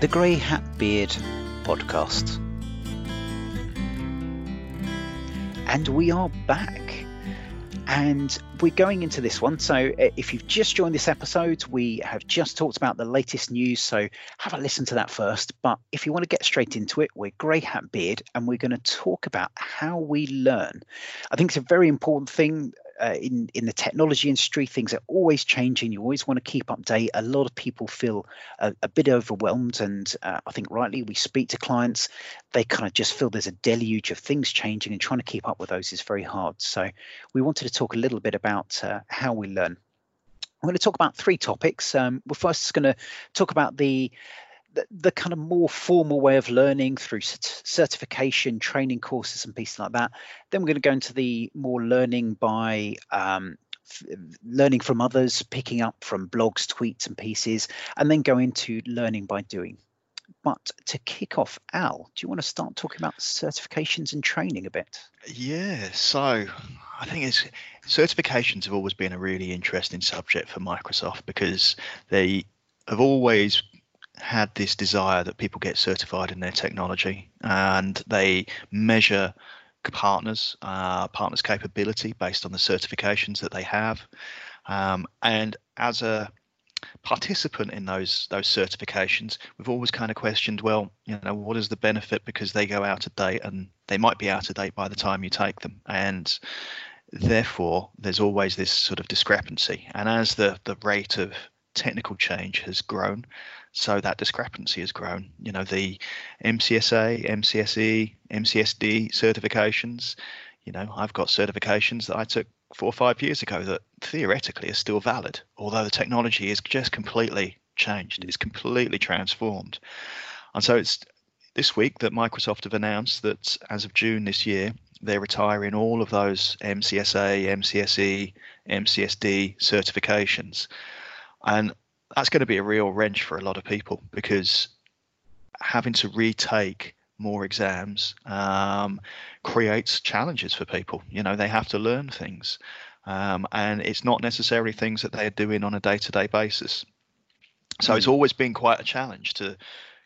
the Grey Hat Beard podcast. And we are back. And we're going into this one. So, uh, if you've just joined this episode, we have just talked about the latest news. So, have a listen to that first. But if you want to get straight into it, we're Grey Hat Beard and we're going to talk about how we learn. I think it's a very important thing uh, in in the technology industry, things are always changing. You always want to keep update. A lot of people feel a, a bit overwhelmed, and uh, I think rightly we speak to clients, they kind of just feel there's a deluge of things changing, and trying to keep up with those is very hard. So we wanted to talk a little bit about uh, how we learn. I'm going to talk about three topics. Um, we're first going to talk about the the, kind of more formal way of learning through certification, training courses, and pieces like that. Then we're going to go into the more learning by um, f- learning from others, picking up from blogs, tweets, and pieces, and then go into learning by doing. But to kick off, Al, do you want to start talking about certifications and training a bit? Yeah, so I think it's certifications have always been a really interesting subject for Microsoft because they have always had this desire that people get certified in their technology and they measure partners uh, partners capability based on the certifications that they have. Um, and as a participant in those those certifications we've always kind of questioned well you know what is the benefit because they go out of date and they might be out of date by the time you take them. And therefore there's always this sort of discrepancy. And as the the rate of technical change has grown so that discrepancy has grown. You know, the MCSA, MCSE, MCSD certifications. You know, I've got certifications that I took four or five years ago that theoretically are still valid, although the technology is just completely changed. It's completely transformed. And so it's this week that Microsoft have announced that as of June this year, they're retiring all of those MCSA, MCSE, MCSD certifications. And that's going to be a real wrench for a lot of people because having to retake more exams um, creates challenges for people. You know, they have to learn things, um, and it's not necessarily things that they're doing on a day-to-day basis. So mm. it's hmm. always been quite a challenge to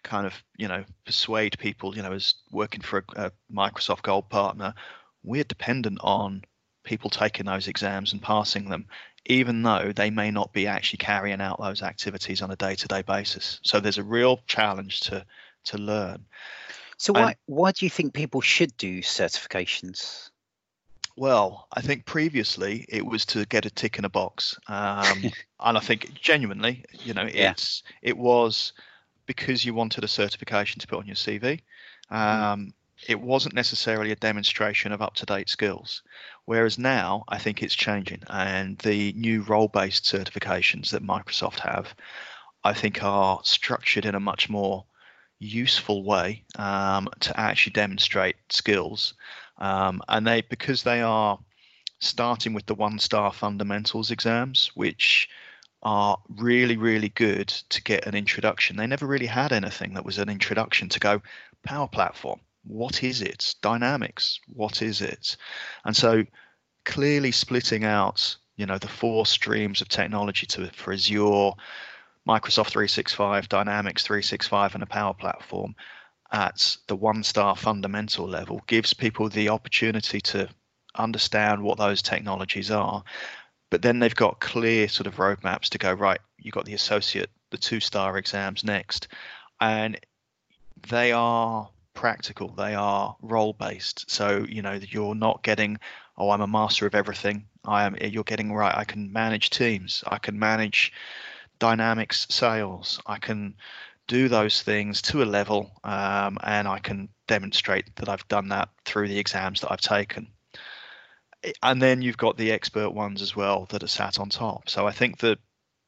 kind of, you know, persuade people. You know, as working for a, a Microsoft Gold partner, we're dependent on people taking those exams and passing them even though they may not be actually carrying out those activities on a day-to-day basis. So there's a real challenge to to learn. So why and, why do you think people should do certifications? Well, I think previously it was to get a tick in a box, um, and I think genuinely, you know, yeah. it's it was because you wanted a certification to put on your CV. Mm. Um, mm it wasn't necessarily a demonstration of up to date skills. Whereas now, I think it's changing, and the new role based certifications that Microsoft have, I think, are structured in a much more useful way um, to actually demonstrate skills. Um, and they, because they are starting with the one star fundamentals exams, which are really, really good to get an introduction. They never really had anything that was an introduction to go Power Platform what is it? Dynamics, what is it? And so clearly splitting out, you know, the four streams of technology to for Azure, Microsoft 365, Dynamics 365, and a Power Platform at the one star fundamental level gives people the opportunity to understand what those technologies are. But then they've got clear sort of roadmaps to go, right, you've got the associate, the two star exams next. And they are practical. They are role based. So you know you're not getting, oh, I'm a master of everything. I am. You're getting right. I can manage teams. I can manage dynamics sales. I can do those things to a level, um, and I can demonstrate that I've done that through the exams that I've taken. And then you've got the expert ones as well that are sat on top. So I think that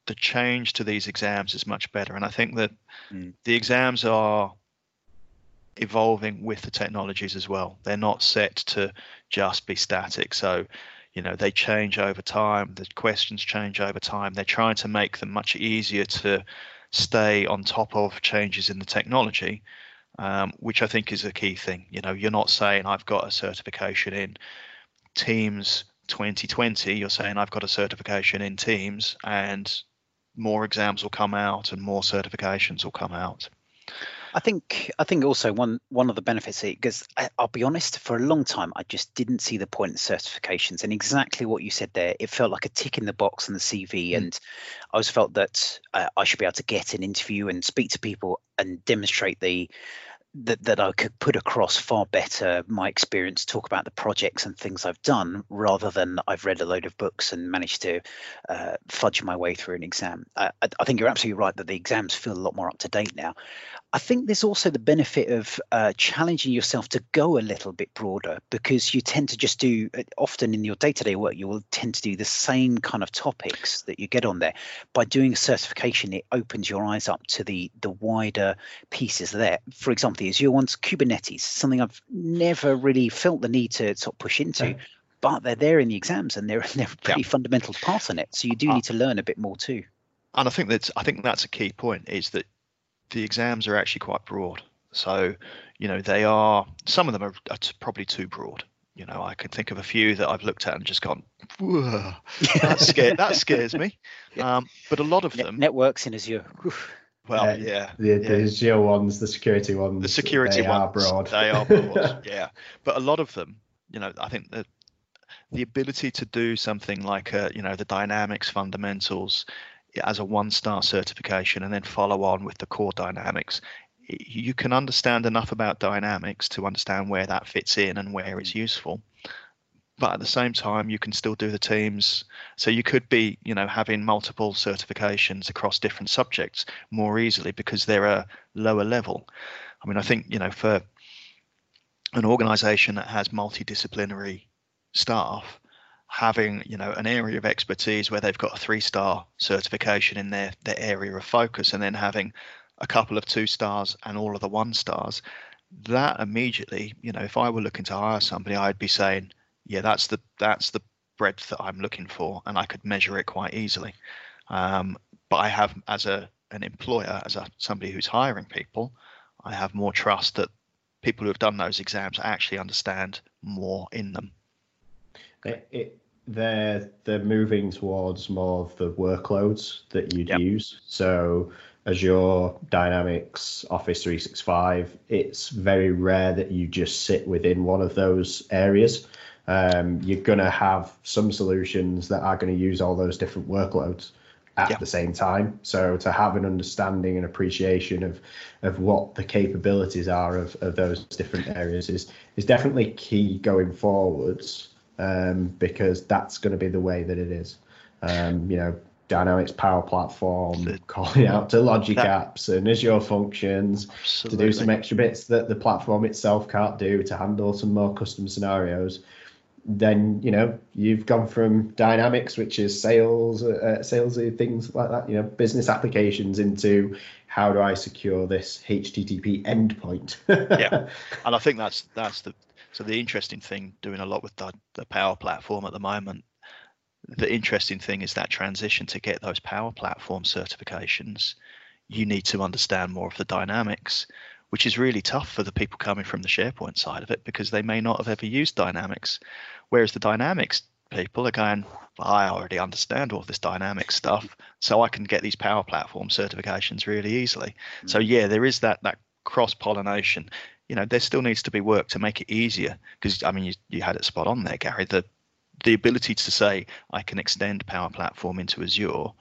the change to these exams is much better. And I think that mm. the exams are evolving with the technologies as well. They're not set to just be static. So, you know, they change over time. The questions change over time. They're trying to make them much easier to stay on top of changes in the technology, um, which I think is a key thing. You know, you're not saying I've got a certification in Teams 2020. You're saying I've got a certification in Teams, and more exams will come out and more certifications will come out. I think I think also one one of the benefits because I'll be honest, for a long time I just didn't see the point in certifications, and exactly what you said there, it felt like a tick in the box on the CV, mm. and I always felt that uh, I should be able to get an interview and speak to people and demonstrate the that, that I could put across far better my experience, talk about the projects and things I've done, rather than I've read a load of books and managed to uh, fudge my way through an exam. I, I, think you're absolutely right that the exams feel a lot more up to date now. I think there's also the benefit of uh, challenging yourself to go a little bit broader because you tend to just do uh, often in your day-to-day work you will tend to do the same kind of topics that you get on there. By doing a certification, it opens your eyes up to the the wider pieces there. For example, the Azure ones, Kubernetes, something I've never really felt the need to sort of push into. But they're there in the exams, and they're they're pretty yeah. fundamental parts in it. So you do uh, need to learn a bit more too. And I think that's I think that's a key point is that the exams are actually quite broad. So, you know, they are some of them are, are probably too broad. You know, I can think of a few that I've looked at and just gone, that scares that scares me. Yeah. Um, but a lot of them networks in Azure. Well, uh, yeah, the, the. Azure ones, the security ones, the security they ones, are broad. They are broad. yeah, but a lot of them, you know, I think that the ability to do something like, uh, you know, the dynamics fundamentals, as a one star certification and then follow on with the core dynamics. You can understand enough about dynamics to understand where that fits in and where it's mm. useful. But at the same time you can still do the teams. So you could be you know having multiple certifications across different subjects more easily because they're a lower level. I mean i think you know for an organization that has multidisciplinary staff having you know an area of expertise where they've got a three star certification in their their area of focus and then having a couple of two stars and all of the one stars that immediately you know if i were looking to hire somebody i'd be saying yeah that's the that's the breadth that i'm looking for and i could measure it quite easily. Um, but i have as a an employer as a somebody who's hiring people i have more trust that people who have done those exams actually understand more in them it, it, they're they're moving towards more of the workloads that you'd yep. use. So Azure, Dynamics, Office 365, it's very rare that you just sit within one of those areas. Um, you're going to have some solutions that are going to use all those different workloads at yep. the same time. So to have an understanding and appreciation of of what the capabilities are of, of those different areas is is definitely key going forwards um, because that's going to be the way that it is. Um, you know, Dynamics Power Platform, calling out to Logic that, Apps and Azure Functions absolutely. to do some extra bits that the platform itself can't do to handle some more custom scenarios. Then you know you've gone from Dynamics, which is sales, uh, salesy things like that, you know, business applications, into how do I secure this HTTP endpoint? yeah, and I think that's that's the so the interesting thing, doing a lot with the, the Power Platform at the moment, the interesting thing is that transition to get those Power Platform certifications. You need to understand more of the dynamics, which is really tough for the people coming from the SharePoint side of it because they may not have ever used Dynamics. Whereas the Dynamics people are going, well, I already understand all this dynamic stuff, so I can get these Power Platform certifications really easily. Mm-hmm. So yeah, there is that that cross pollination you know there still needs to be work to make it easier because i mean you, you had it spot on there gary. The the ability to say i can extend power platform into azure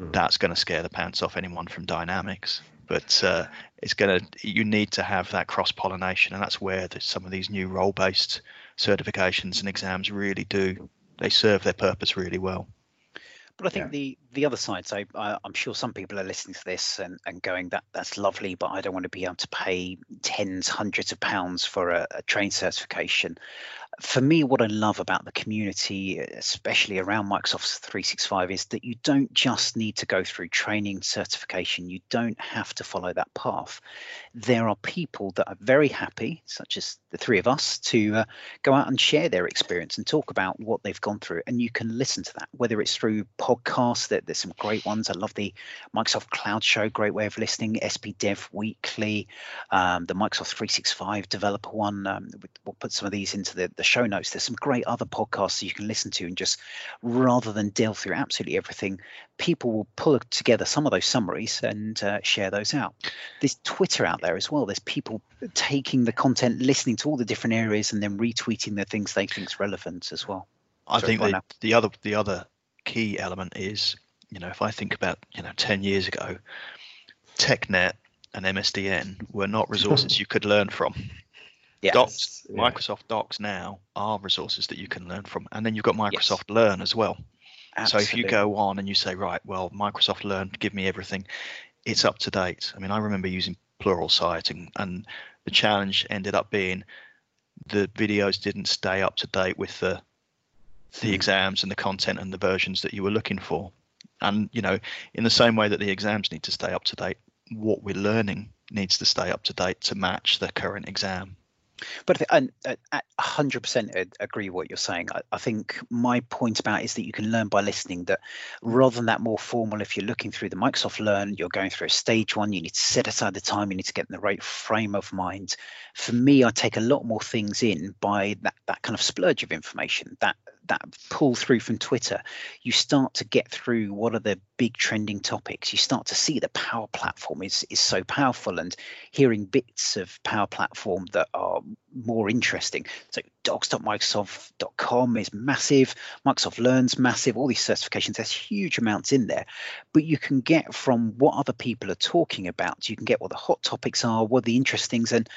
mm. that's going to scare the pants off anyone from dynamics. But uh, it's going to you need to have that cross pollination and that's where the, some of these new role based certifications and exams really do they serve their purpose really well but I think yeah. the the other side. So uh, I'm sure some people are listening to this and, and going that that's lovely, but I don't want to be able to pay tens, hundreds of pounds for a, a train certification for me, what I love about the community, especially around Microsoft 365, is that you don't just need to go through training certification. You don't have to follow that path. There are people that are very happy, such as the three of us, to uh, go out and share their experience and talk about what they've gone through. And you can listen to that, whether it's through podcasts, that there's some great ones. I love the Microsoft Cloud Show, great way of listening, SP Dev Weekly, um, the Microsoft 365 developer one. Um, we'll put some of these into the, the show notes. There's some great other podcasts you can listen to, and just rather than delve through absolutely everything, people will pull together some of those summaries and uh, share those out. There's Twitter out there as well. There's people taking the content, listening to all the different areas, and then retweeting the things they think's relevant as well. I Sorry, think the, the other the other key element is, you know, if I think about you know ten years ago, TechNet and MSDN were not resources you could learn from. Yes. Docs, yeah. Microsoft Docs now are resources that you can learn from, and then you've got Microsoft yes. Learn as well. Absolutely. So if you go on and you say, right, well, Microsoft Learn, give me everything, it's up to date. I mean, I remember using Pluralsight, and, and the challenge ended up being the videos didn't stay up to date with the the hmm. exams and the content and the versions that you were looking for. And you know, in the same way that the exams need to stay up to date, what we're learning needs to stay up to date to match the current exam. But I, I, 100% agree with what you're saying. I, I, think my point about is that you can learn by listening. That rather than that more formal, if you're looking through the Microsoft Learn, you're going through a stage one. You need to set aside the time. You need to get in the right frame of mind. For me, I take a lot more things in by that that kind of splurge of information. That that pull through from Twitter, you start to get through what are the big trending topics. You start to see the Power Platform is is so powerful, and hearing bits of Power Platform that are more interesting. So docs.microsoft.com is massive. Microsoft Learns massive. All these certifications, there's huge amounts in there, but you can get from what other people are talking about. You can get what the hot topics are, what the interesting things, and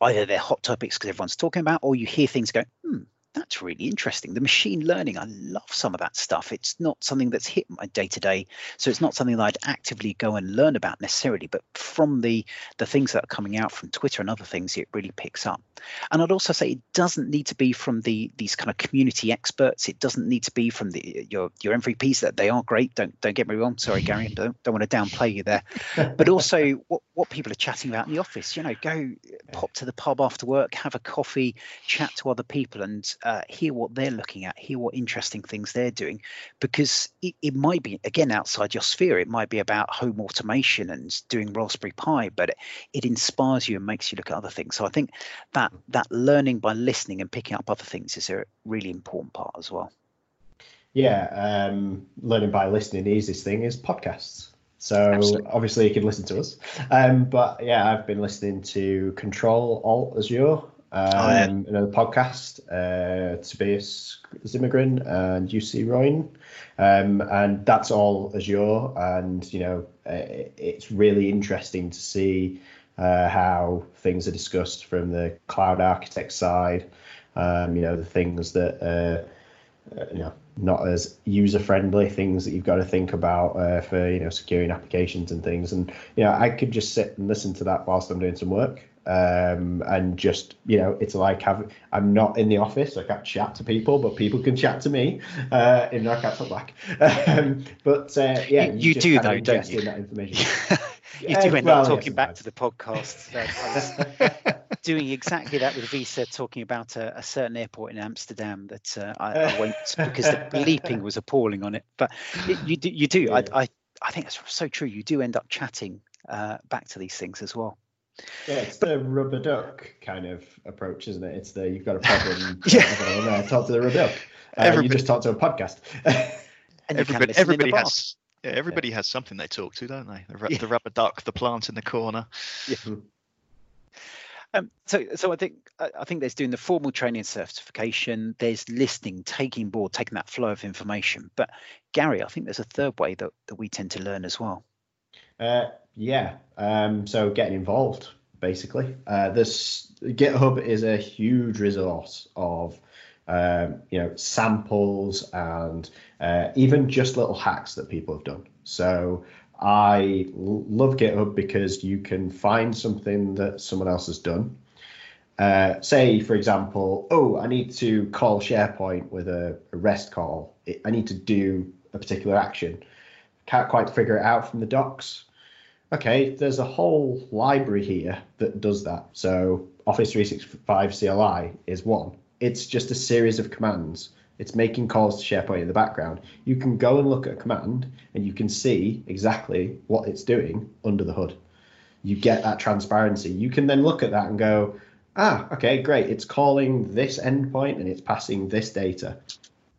either they're hot topics because everyone's talking about, or you hear things go, hmm, that's really interesting. The machine learning, I love some of that stuff. It's not something that's hit my day to day, so it's not something that I'd actively go and learn about necessarily. But from the the things that are coming out from Twitter and other things, it really picks up. And I'd also say it doesn't need to be from the these kind of community experts. It doesn't need to be from the your your MVPs. That they are great. Don't don't get me wrong. Sorry, Gary. Don't don't want to downplay you there. But also what what people are chatting about in the office. You know, go pop to the pub after work, have a coffee, chat to other people, and uh, hear what they're looking at, hear what interesting things they're doing, because it, it, might be again outside your sphere. It might be about home automation and doing Raspberry Pi, but it, it inspires you and makes you look at other things. So I think that that learning by listening and picking up other things is a really important part as well. Yeah, um, learning by listening. The easiest thing is podcasts. So Absolutely. obviously you can listen to us. Um, but yeah, I've been listening to Control Alt Azure um, oh, yeah. Um, another podcast, uh, Tobias Zimmergren and Jussi Roine. Um, and that's all Azure. And, you know, uh, it's really interesting to see uh, how things are discussed from the cloud architect side. Um, you know, the things that, uh, uh, you know, not as user friendly things that you've got to think about for you know securing applications and things and you know i could just sit and listen to that whilst i'm doing some work um, and just you know it's like having I'm not in the office I can't chat to people but people can chat to me uh, in I can't talk back. Um, but uh, yeah you, you do though don't you? that information. You do end well, up talking back to the podcast uh, doing exactly that with Vesa talking about a, a certain airport in Amsterdam that uh, I, I, won't because the bleeping was appalling on it. But it, you do you do. Yeah. I, I I think that's so true. You do end up chatting uh, back to these things as well yeah, it's the rubber duck kind of approach, isn't it? It's the you've got a problem. yeah, talk to the rubber duck. Uh, you just talk to a podcast. everybody, everybody has. Yeah, everybody yeah. has something they talk to, don't they? The, yeah. the, rubber duck, the plant in the corner. Yeah. Um, so, so I think I think there's doing the formal training certification. There's listening, taking board, taking that flow of information. But Gary, I think there's a third way that, that we tend to learn as well. Uh, yeah. Um, so getting involved, basically. Uh, this GitHub is a huge resource of um, you know samples and uh, even just little hacks that people have done. So I love GitHub because you can find something that someone else has done. Uh, say, for example, oh, I need to call SharePoint with a, a REST call. I need to do a particular action. Can't quite figure it out from the docs okay, there's a whole library here that does that. So Office 365 CLI is one. It's just a series of commands. It's making calls to SharePoint in the background. You can go and look at a command and you can see exactly what it's doing under the hood. You get that transparency. You can then look at that and go, ah, okay, great. It's calling this endpoint and it's passing this data.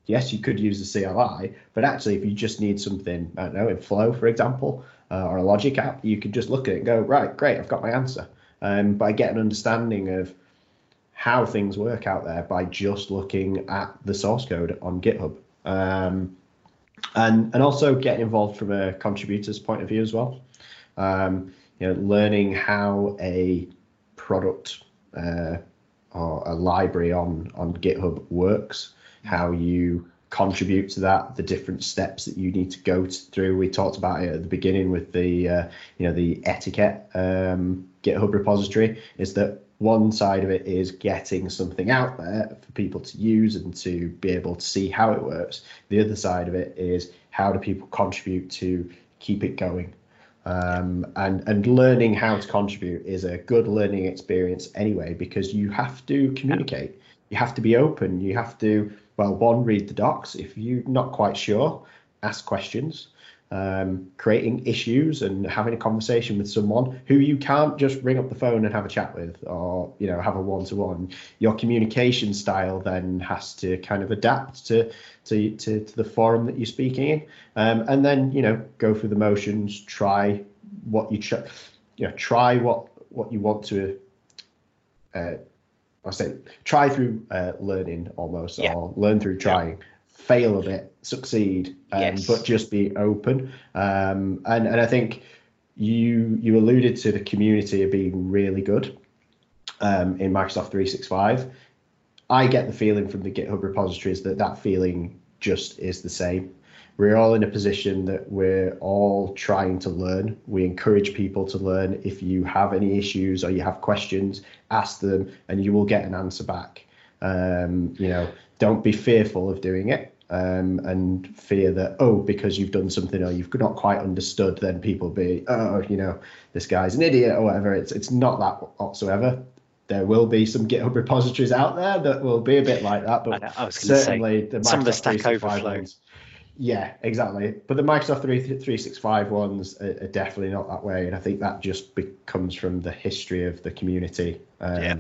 Yes, you could use the CLI, but actually, if you just need something, I don't know, in Flow, for example, uh, or a Logic app, you could just look at it and go, right, great, I've got my answer. Um, but I get an understanding of how things work out there by just looking at the source code on GitHub. Um, and and also getting involved from a contributor's point of view as well. Um, you know, learning how a product uh, or a library on on GitHub works, how you contribute to that, the different steps that you need to go through. We talked about it at the beginning with the uh, you know the etiquette um, GitHub repository. Is that one side of it is getting something out there for people to use and to be able to see how it works. The other side of it is how do people contribute to keep it going. Um, and and learning how to contribute is a good learning experience anyway because you have to communicate. You have to be open. You have to well, one read the docs. If you're not quite sure, ask questions. Um, creating issues and having a conversation with someone who you can't just ring up the phone and have a chat with or you know have a one-to-one. Your communication style then has to kind of adapt to to, to, to the forum that you're speaking in. Um, and then you know go through the motions try what you try you know try what what you want to uh, I say try through uh, learning almost yeah. or learn through trying yeah fail a bit, succeed, um, yes. but just be open. Um, and and I think you you alluded to the community of being really good um, in Microsoft 365. I get the feeling from the GitHub repositories that that feeling just is the same. We're all in a position that we're all trying to learn. We encourage people to learn. If you have any issues or you have questions, ask them, and you will get an answer back. Um, you know, don't be fearful of doing it um, and fear that oh because you've done something or you've not quite understood then people be oh you know this guy's an idiot or whatever it's it's not that whatsoever there will be some github repositories out there that will be a bit like that but certainly say, the some of the stack overflow yeah exactly but the microsoft 365 ones are, are, definitely not that way and i think that just becomes from the history of the community um, yeah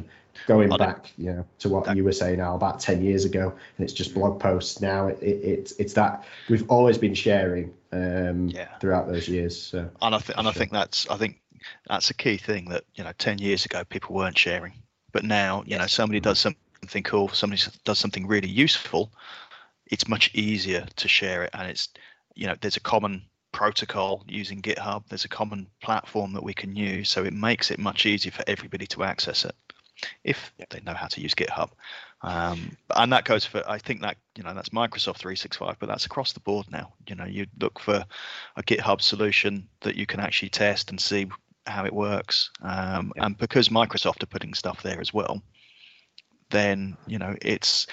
going back, you know, to what that, you were saying now about ten years ago, and it's just blog posts now. It, it, it's it's that we've always been sharing um, yeah. throughout those years. So. And I th- and sure. I think that's I think that's a key thing that you know ten years ago people weren't sharing, but now you know somebody does something cool, somebody does something really useful, it's much easier to share it, and it's you know there's a common protocol using GitHub. There's a common platform that we can use, so it makes it much easier for everybody to access it if they know how to use GitHub. Um, and that goes for I think that you know that's Microsoft 365, but that's across the board now. You know, you look for a GitHub solution that you can actually test and see how it works. Um, yeah. And because Microsoft are putting stuff there as well, then you know it's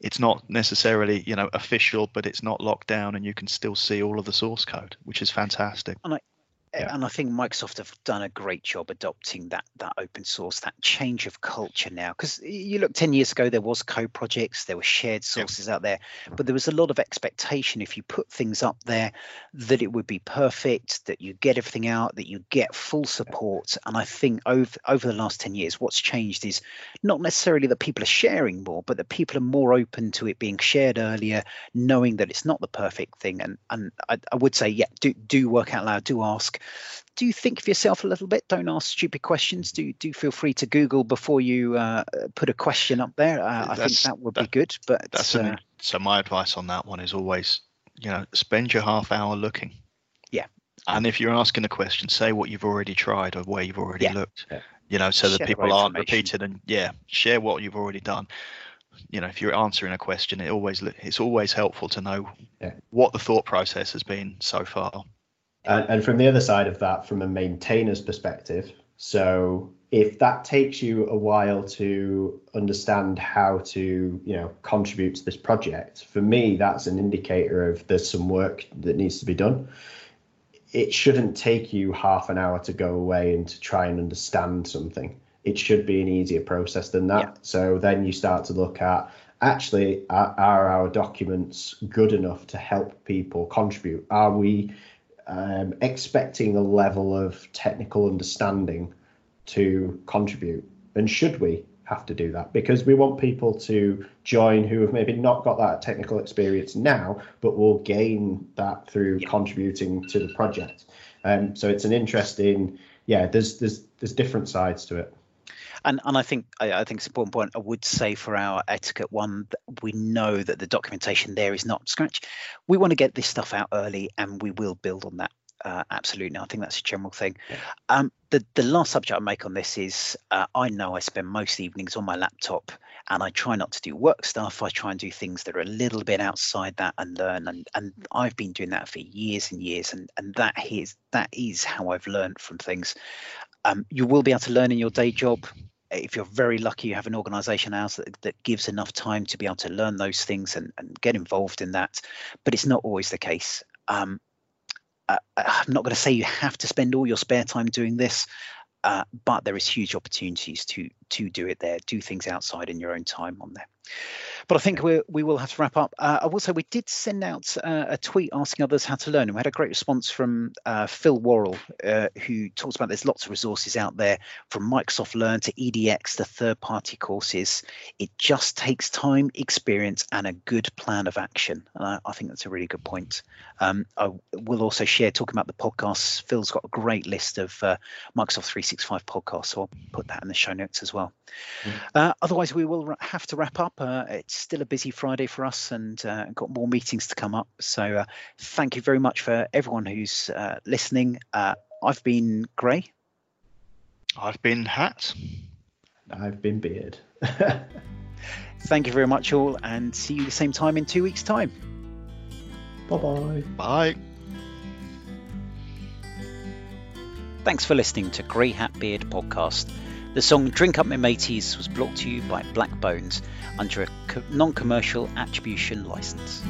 it's not necessarily you know official, but it's not locked down, and you can still see all of the source code, which is fantastic. And I, yeah. and I think Microsoft have done a great job adopting that that open source, that change of culture now. Because you look ten years ago, there was code projects, there were shared sources yeah. out there, but there was a lot of expectation if you put things up there that it would be perfect, that you get everything out, that you get full support. And I think over over the last ten years, what's changed is not necessarily that people are sharing more, but that people are more open to it being shared earlier, knowing that it's not the perfect thing. And and I, I would say, yeah, do do work out loud, do ask do think of yourself a little bit? Don't ask stupid questions. Do do feel free to Google before you uh, put a question up there. Uh, I think that would that, be good. But that's uh, an, so my advice on that one is always, you know, spend your half hour looking. Yeah. And if you're asking a question, say what you've already tried or where you've already yeah. looked. Yeah. You know, so share that people aren't repeated and yeah, share what you've already done you know if you're answering a question it always it's always helpful to know yeah. what the thought process has been so far and, and from the other side of that, from a maintainer's perspective, so if that takes you a while to understand how to you know contribute to this project for me that's an indicator of there's some work that needs to be done. It shouldn't take you half an hour to go away and to try and understand something. It should be an easier process than that. Yeah. so then you start to look at actually are, are our documents good enough to help people contribute? Are we um, expecting a level of technical understanding to contribute? And should we? have to do that because we want people to join who have maybe not got that technical experience now, but will gain that through yeah. contributing to the project. Um, so it's an interesting, yeah. There's there's there's different sides to it. And and I think I, I, think it's an important point. I would say for our etiquette one, we know that the documentation there is not scratch. We want to get this stuff out early, and we will build on that. Uh, absolutely, I think that's a general thing. Yeah. Um, the the last subject I make on this is uh, I know I spend most evenings on my laptop, and I try not to do work stuff. I try and do things that are a little bit outside that and learn. And and I've been doing that for years and years, and and that is that is how I've learned from things. Um, you will be able to learn in your day job. If you're very lucky, you have an organization house that, that gives enough time to be able to learn those things and, and get involved in that. But it's not always the case. Um, uh, I'm not going to say you have to spend all your spare time doing this, uh, but there is huge opportunities to to do it there, do things outside in your own time on there. But I think we we will have to wrap up. Uh, I will say we did send out uh, a tweet asking others how to learn, and we had a great response from uh, Phil Worrell, uh, who talks about there's lots of resources out there from Microsoft Learn to EDX to third-party courses. It just takes time, experience, and a good plan of action. And I, I think that's a really good point. Um, I will also share talking about the podcasts. Phil's got a great list of uh, Microsoft 365 podcasts, so I'll put that in the show notes as well. Mm. otherwise, we will have to wrap up. Uh, it's still a busy Friday for us and uh, got more meetings to come up. So uh, thank you very much for everyone who's uh, listening. Uh, I've been Gray. I've been Hat. I've been Beard. thank you very much, all, and see you the same time in two weeks' time. Bye-bye. Bye. Thanks for listening to Grey Hat Beard podcast. The song Drink Up My Mateys was brought to you by Black Bones under a non-commercial attribution license.